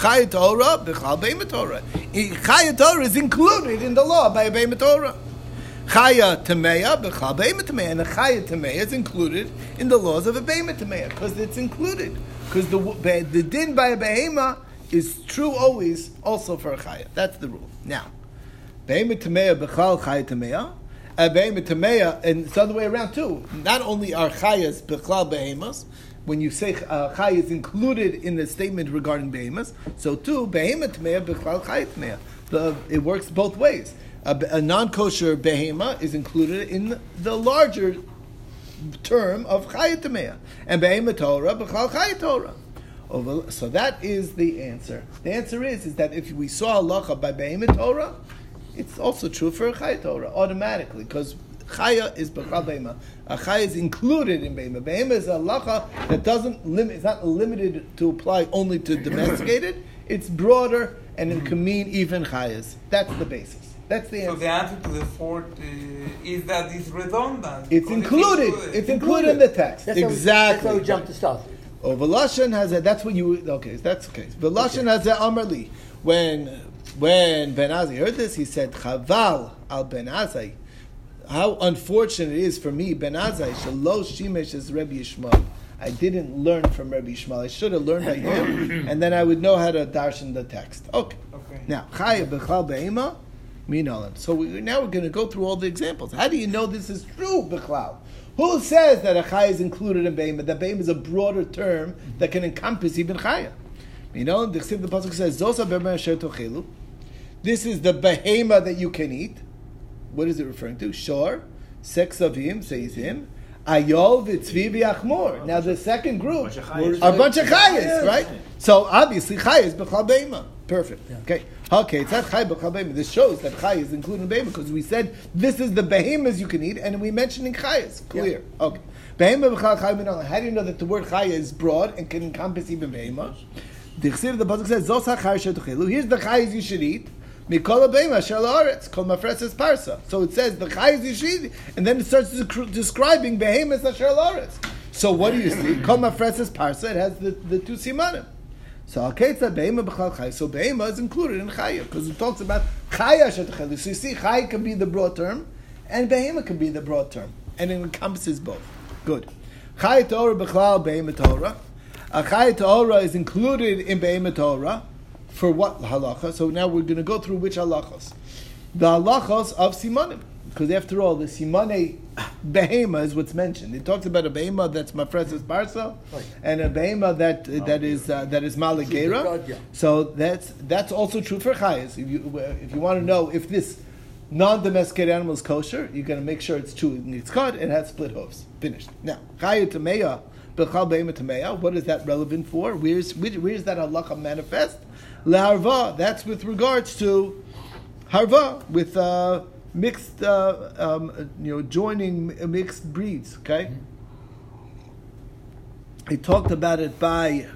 Chaya Torah, Bechal Beima Torah. Chaya Torah is included in the law by Beima Torah. Chaya Tameya, Bechal Beima Tameya. And the Chaya Tameya is included in the laws of a Beima Tameya because it's included. Because the, the din by a Behema is true always also for a Chaya. That's the rule. Now, Beima Tameya, Bechal Chaya Tameya. Beima Tameya, and it's the other way around too. Not only are Chayas Bechal Behemas, when you say uh, chay is included in the statement regarding behemoths, so too behemoth tmeya b'chlal chay tmeya. It works both ways. A, a non-kosher behema is included in the larger term of chayat tmeya, and behemoth Torah b'chlal chay Torah. So that is the answer. The answer is is that if we saw halacha by behemoth Torah, it's also true for chayat Torah automatically because Chaya is b'chal beima. A chaya is included in beima. Beima is a lacha that doesn't limit. It's not limited to apply only to domesticated. It's broader and it can mean even chayas. That's the basis. That's the answer. So the answer to the fourth uh, is that it's redundant. It's included. It's included. It's included in the text. That's exactly. How we, that's how we jump to start. Oh, Velashan has a. That's what you. Okay, that's okay. Velashan okay. has a Amarli. When when Ben Azai heard this, he said, "Chaval al Ben Azai." How unfortunate it is for me, Ben Azai, Shalosh Shimesh is Rebbe Yishmael. I didn't learn from Rebbe Yishmael. I should have learned by him, and then I would know how to darshan the text. Okay. okay. Now, Chaya Bechal Be'ema, Minalan. So we, now we're going to go through all the examples. How do you know this is true, Bechal? Who says that a Chaya is included in Be'ema? That Be'ema is a broader term that can encompass even Chaya. You know, the the Pasuk says, Zosa This is the behema that you can eat what is it referring to? Shor, sex of him, says him. Ayol v'tzvi v'achmor. Now the second group are a bunch of chayas, right? So obviously chayas b'chal beima. Perfect. Yeah. Okay. Okay, it's not chay b'chal beima. This shows that chay is included in beima because we said this is the behemoths you can eat, and we mentioned in chayas. Clear. Yeah. Okay. Behema b'chal chay How do you know that the word chaya is broad and can encompass even behema? The khsi of the pasuk says zos Here's the chayas you should eat. Mikol Beima Shel Aretz Kol Mafreses Parsa. So it says the Chayz Yishid, and then it starts describing Behemoth Shel Aretz. So what do you see? Kol Mafreses Parsa. It has the, the two simanim. So Aketza Beima B'chal Chay. So Beima is included in Chaya because it talks about Chaya Shetachelu. So you see, Chaya can be the broad term, and Behemoth can be the broad term, and it encompasses both. Good. Chaya Torah B'chlal Behemoth Torah. A Chaya Torah is included in Behemoth Torah for what halacha? So now we're going to go through which halachas. The halachas of simanim. Because after all, the simane behema is what's mentioned. It talks about a behema that's mafreses barsa, right. and a behema that uh, that is uh, that is maligera. So that's that's also true for chayas. If you if you want to know if this non-domesticated animal is kosher, you're going to make sure it's true. It's cut and has split hooves. Finished. Now tameya. What is that relevant for? Where's where's that halacha manifest? Leharva, that's with regards to harva, with uh, mixed, uh, um, you know, joining mixed breeds, okay? He talked about it by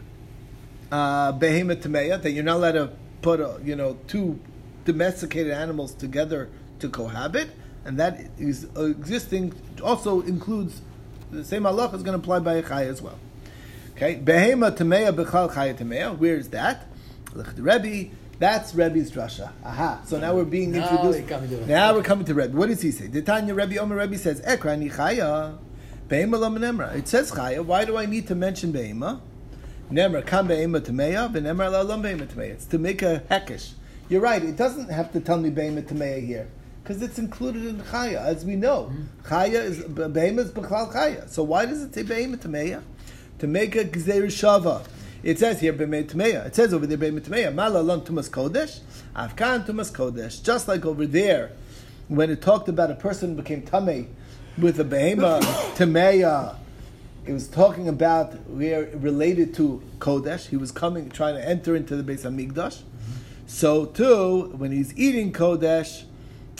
uh, Behemoth that you're not allowed to put, a, you know, two domesticated animals together to cohabit, and that is existing, also includes, the same Allah is going to apply by a chai as well. Okay, Behemoth Tameya Bechal Chaya Tameya, where is that? The Rebbe, that's Rebbe's drasha. Aha. So now we're being introduced. Now, we're, now we're coming to Rebbe. What does he say? The Tanya Rebbe Omer Rebbe says, Ekra nichaya. It says chaya. Why do I need to mention beima? Nemra kam beima tameya, benemra lalam beima tameya. It's to make a hekesh. you're right. It doesn't have to tell me Behemoth Tameya here because it's included in Chaya, as we know. Mm-hmm. Chaya is Behemoth Bechlal Chaya. So why does it say Behemoth Tameya? To make a Gzeir Shava. It says here Behemoth Tameya. It says over there Behemoth Tameya. Mala Lon Tumas Kodesh. Afkan Tumas Kodesh. Just like over there, when it talked about a person who became Tameh with a Behemoth [coughs] Tameya. It was talking about where related to Kodesh. He was coming, trying to enter into the base of Migdash. So too, when he's eating Kodesh,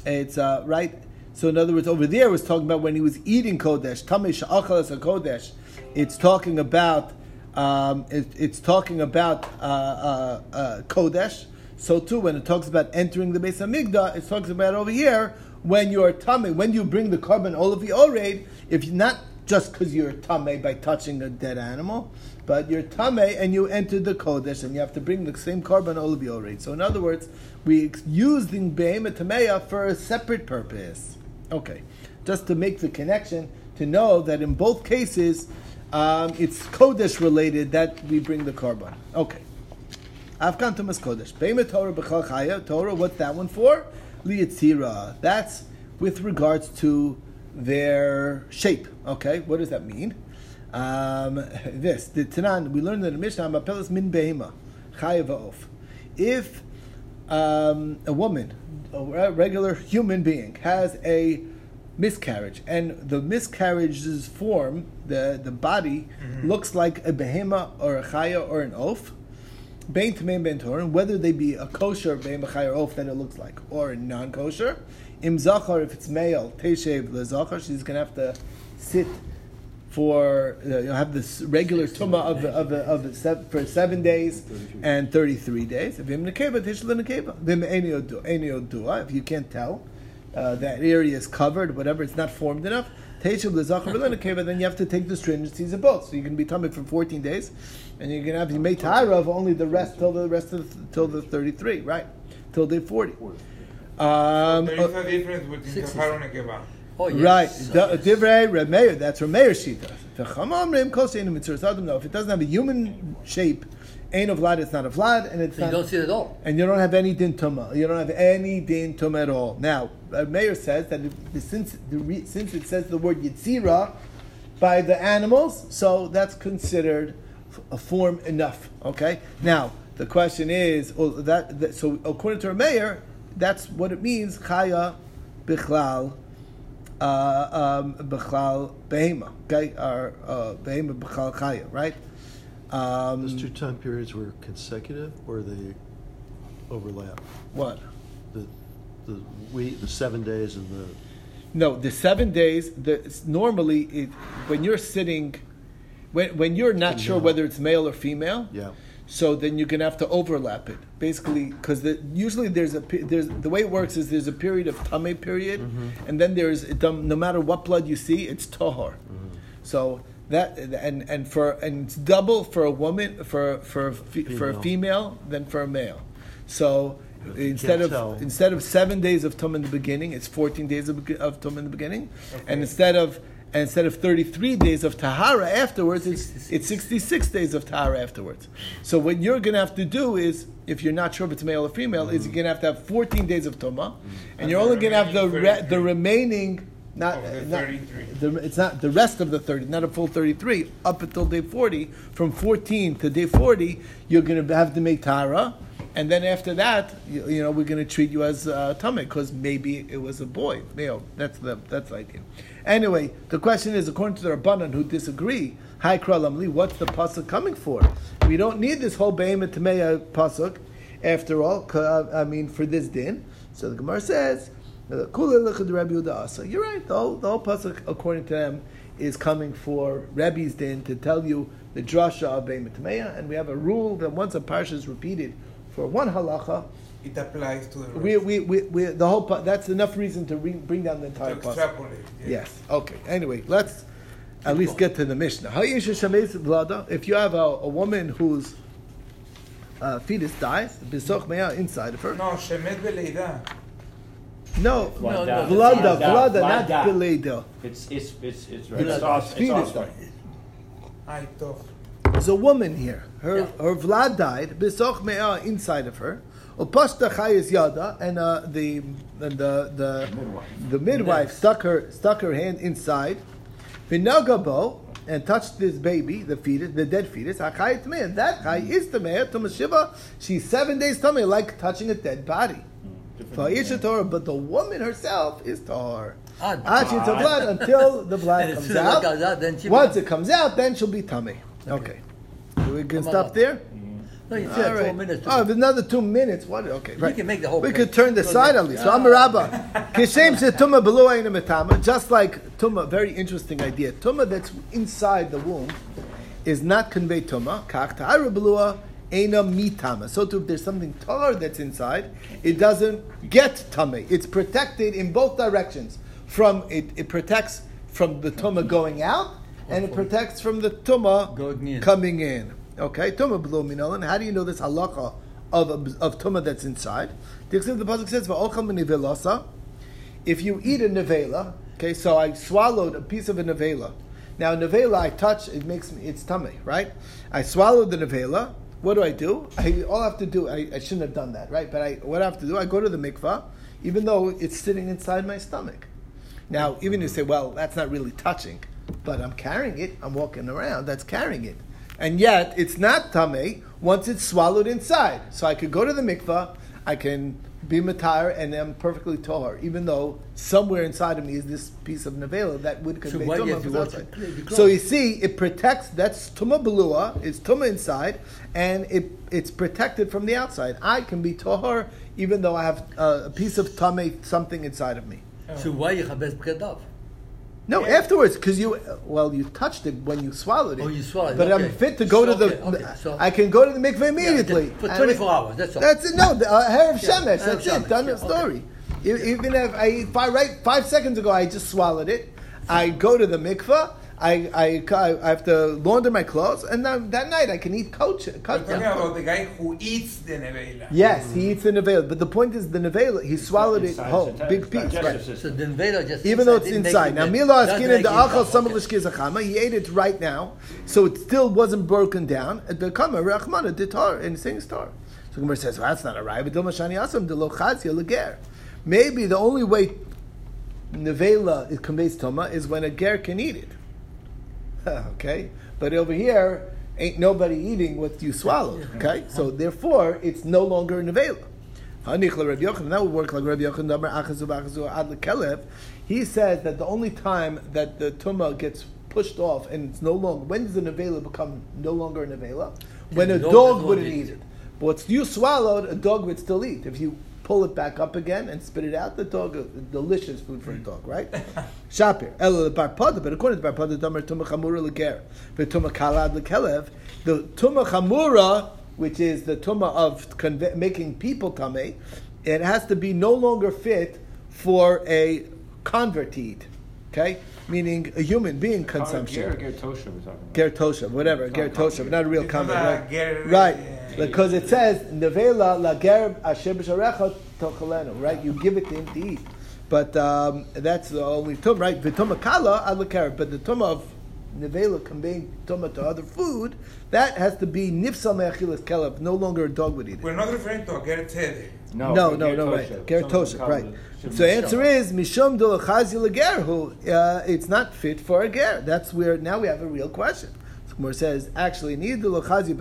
it's uh, right. So in other words, over there was talking about when he was eating kodesh, tamish achalas kodesh. It's talking about um, it, it's talking about uh, uh, uh, kodesh. So too, when it talks about entering the base of migda, it talks about over here when you're tummy, when you bring the korban olavi oreid, if you're not just because you're tummy by touching a dead animal, but you're tame and you enter the kodesh and you have to bring the same korban olavi oreid. So in other words, we the behemoth tameya for a separate purpose. Okay, just to make the connection to know that in both cases um, it's kodesh related that we bring the korban. Okay. Afkan Tumas Kodesh. Behemoth Torah B'chal Chaya. Torah, what's that one for? Liyatzira. That's with regards to their shape. Okay, what does that mean? Um, this the Tanan we learned that in the Mishnah Mapelas min behema chayav If um, a woman, a regular human being, has a miscarriage, and the miscarriage's form, the, the body, mm-hmm. looks like a behema or a chaya or an oaf, bein tamein ben torin, whether they be a kosher behema chaya or oaf that it looks like, or a non kosher, im zachar, if it's male, teshev lezachar, she's going to have to sit for uh, you'll have this regular tuma of of of, of for seven days and thirty three days. If you can't tell uh, that area is covered, whatever, it's not formed enough. Then you have to take the stringencies of both. So you can be tummy for 14 days, and you can have you made tara of only the rest till the rest of the, till the 33, right? Till day 40. Um, there is a difference between kafar and Oh, yes. Right. Divrei Remeir, that's Remeir's Shita. No, if it doesn't have a human shape, ain't of vlad, it's not a vlad, and it's so not, you don't see it at all. And you don't have any din tuma. You don't have any din tuma at all. Now, Meir says that since the, since it says the word yitzira by the animals, so that's considered a form enough. Okay. Now the question is, well, that, that so according to Meir, that's what it means. Chaya bichlal Bechal Behema, okay, or uh, Behema Bechal Chaya, right? Um, Those two time periods were consecutive, or they overlap? What? The the week, the seven days, and the no, the seven days. The normally it, when you're sitting, when when you're not sure whether it's male or female. Yeah so then you're gonna have to overlap it basically because the, usually there's a there's the way it works is there's a period of tame period mm-hmm. and then there's no matter what blood you see it's tahor mm-hmm. so that and and for and it's double for a woman for for for a female than for a male so instead of tell. instead of seven days of tum in the beginning, it's fourteen days of, of tum in the beginning, okay. and instead of and instead of 33 days of tahara afterwards, it's, it's 66 days of tahara afterwards. So what you're going to have to do is, if you're not sure if it's male or female, mm-hmm. is you're going to have to have 14 days of tuma, mm-hmm. and, and you're only going to have the re, the remaining not, not the, it's not the rest of the 30 not a full 33 up until day 40 from 14 to day 40 you're going to have to make tara and then after that you, you know we're going to treat you as uh, tummy because maybe it was a boy you know that's the that's the idea Anyway, the question is, according to the Rabbanan who disagree, Hi Kralamli, what's the pasuk coming for? We don't need this whole Behemoth Tameya pasuk, after all, I mean, for this din. So the Gemara says, You're right, the whole, the whole pasuk, according to them, is coming for Rebbe's din to tell you the drasha of Behemoth Tameya, and we have a rule that once a parsha is repeated for one halacha, it applies to the rest. We, we, we, we the whole that's enough reason to bring, bring down the entire to extrapolate. Yeah. Yes. Okay. Anyway, let's at least get to the Mishnah. How is your shameth vlada? If you have a, a woman whose uh, fetus dies, inside of her. No, shemet beleida. No, no, no, vlada, vlada, not beleida. It's it's it's it's right. It's, it's, it's, it's, it's, it's, it's, There's a woman here. Her her Vlad died. Bisoch me'ah inside of her. Upashta chayis yada, and uh, the and the the the midwife stuck her stuck her hand inside. Vinagabo and touched this baby, the fetus, the dead fetus. Achayit and that chay is tamei shiva. She's seven days tamei, like touching a dead body. Va'isha Torah, but the woman herself is Torah. Actually, ah, it's a blood until the blood [laughs] comes soon as it out. comes out, then she- Once it comes out, then she'll be tummy. Okay. We can Come stop on. there. Mm-hmm. No, you All said four minutes. Oh, another two minutes. What? Okay, right. can make the whole We could turn the side at least. So I'm a rabbi. Kishem se tuma below metama. Just like tuma, very interesting idea. Tuma that's inside the womb is not conveyed tuma. Kach ta'ara below eina mitama. So too, if there's something tar that's inside, it doesn't get tummy. It's protected in both directions. From it, it protects from the tuma going out, and it protects from the tuma coming in. Okay, tuma below minolan. How do you know this halacha of of tuma that's inside? The extent the pasuk says minivelasa. If you eat a nevela, okay, so I swallowed a piece of a nevela. Now nevela I touch, it makes me it's tummy, right? I swallowed the nevela. What do I do? I all I have to do. I, I shouldn't have done that, right? But I what I have to do? I go to the mikvah, even though it's sitting inside my stomach. Now, even if you say, well, that's not really touching, but I'm carrying it, I'm walking around, that's carrying it. And yet, it's not tame once it's swallowed inside. So I could go to the mikvah, I can be matar, and I'm perfectly tahor, even though somewhere inside of me is this piece of nevela that would convey you tumah from outside. it? So you see, it protects, that's tumah belua, it's tumah inside, and it, it's protected from the outside. I can be tahor, even though I have uh, a piece of tame, something inside of me. So why you have best No, afterwards, because you well, you touched it when you swallowed it. Oh, you swallowed it, But okay. I'm fit to go to the. Okay, okay, so- I can go to the mikveh immediately for And 24 hours, that's all. That's it. No, the uh, hair of Yeah, shemesh. That's it. Done yeah, the story. Even if I, if I right five seconds ago, I just swallowed it. I go to the mikveh. I, I, I have to launder my clothes, and then that night I can eat coach. We're talking about the guy who eats the nevela. Yes, he eats the nevela, but the point is the nevela. He swallowed it whole, it's big piece. Right. So the Nevela just Even though it's inside. Now, bad. Mila Doesn't Askin and the it Achal bad. Samach Okay. Lishkizachama, he ate it right now, so it still wasn't broken down. It became a Rachmana Ditar, and saying star. So Gemara says, well, that's not a right. But Mashani Asam, the Lochazia Leger. Maybe the only way Nevela it conveys Toma is when a ger can eat it. [laughs] okay? But over here, ain't nobody eating what you swallowed. Okay? So therefore, it's no longer a Nevela. Hanich Rabbi Yochanan, that would work like Rabbi Yochanan, Damar Achazu Bachazu Ad Lekelev. He says that the only time that the Tumah gets pushed off and it's no longer, when does the Nevela become no longer a Nevela? When a dog wouldn't eat it. But what's you swallowed, a dog would still eat. If you pull it back up again and spit it out, the dog, uh, delicious food for a dog, right? [laughs] Shapir. El barpada, but according to barpada, damer tumah chamura leger, but tumah kalad lekelev, the tumah chamura, which is the tumah of conve- making people tame, it has to be no longer fit for a convert eat. Okay, meaning a human being consumption. Ger, Ger Tosha we're talking about. Ger toshav, whatever, ger not toshav, not a real convert, right? ger- right, yeah, because it says nevela la ger asher b'sharecha tochalenu, right? You give it to him to eat, but um, that's the only tum, right? V'tumah kala ad leker, but the tumah of nevela conveying tumah to other food, that has to be nifsal me'achilas kelev, no longer a dog would eat it. We're not referring to a ger tzedek. No, no, Ger no, Tosha. right. Ger toshav, right. So the answer is mishum de lechazi leger, who uh, it's not fit for a ger. That's where now we have a real question. So Gemara says actually need the lechazi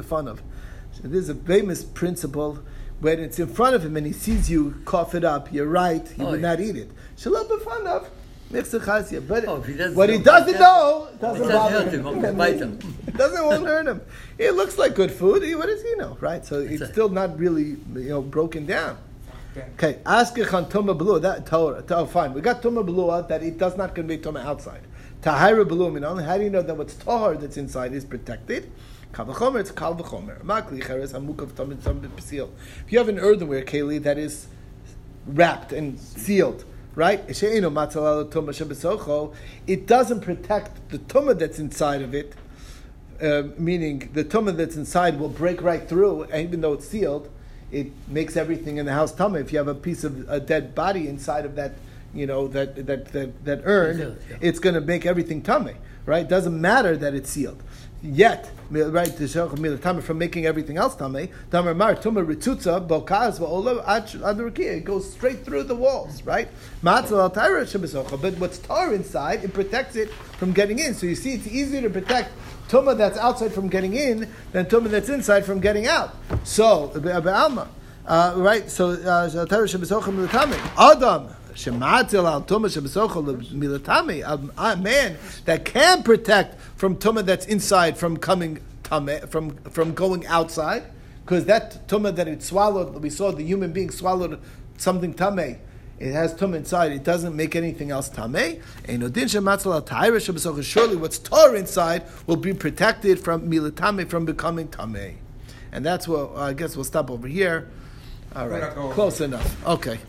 b'fanav. So this is a famous principle. When it's in front of him and he sees you cough it up, you're right. He Oh, would yeah. not eat it. Shalom b'fanav. Mix the chazia. But Oh, he doesn't what he doesn't about know It doesn't doesn't bother hurt him. him, okay, bite him. [laughs] It doesn't won't hurt him. It looks like good food. What does he know, right? So it's a- still not really you know broken down. Okay. Okay, ask on tuma belua. That Torah. Oh, fine. We got tuma belua that it does not convey tuma outside. Tahira belua minon. How do you know that what's tahar that's inside is protected? Kal v'chomer. It's kal v'chomer. Makli cheres hamukav tamid tamid p'sil. If you have an earthenware keli that is wrapped and sealed, right? She'eno matzalal tuma shebesocho. It doesn't protect the tuma that's inside of it. Uh, meaning the tumah that's inside will break right through, and even though it's sealed, it makes everything in the house tumah. If you have a piece of a dead body inside of that, you know that that that, that urn, it's going to make everything tummy, right? Doesn't matter that it's sealed. Yet, right, from making everything else tame. Damar mar tuma ritzutza bokaz va'ola ad It goes straight through the walls, right? Matzal al taira But what's tar inside, it protects it from getting in. So you see, it's easier to protect tuma that's outside from getting in than tuma that's inside from getting out. So, be'alma. Uh, right, so uh, Adam Shematil al tuma milatami, a man that can protect from tuma that's inside from coming tame, from from going outside, because that tuma that it swallowed, we saw the human being swallowed something tame. It has tum inside. It doesn't make anything else tame. Surely, what's tar inside will be protected from milatame from becoming tame. And that's what I guess we'll stop over here. All right, close enough. Okay.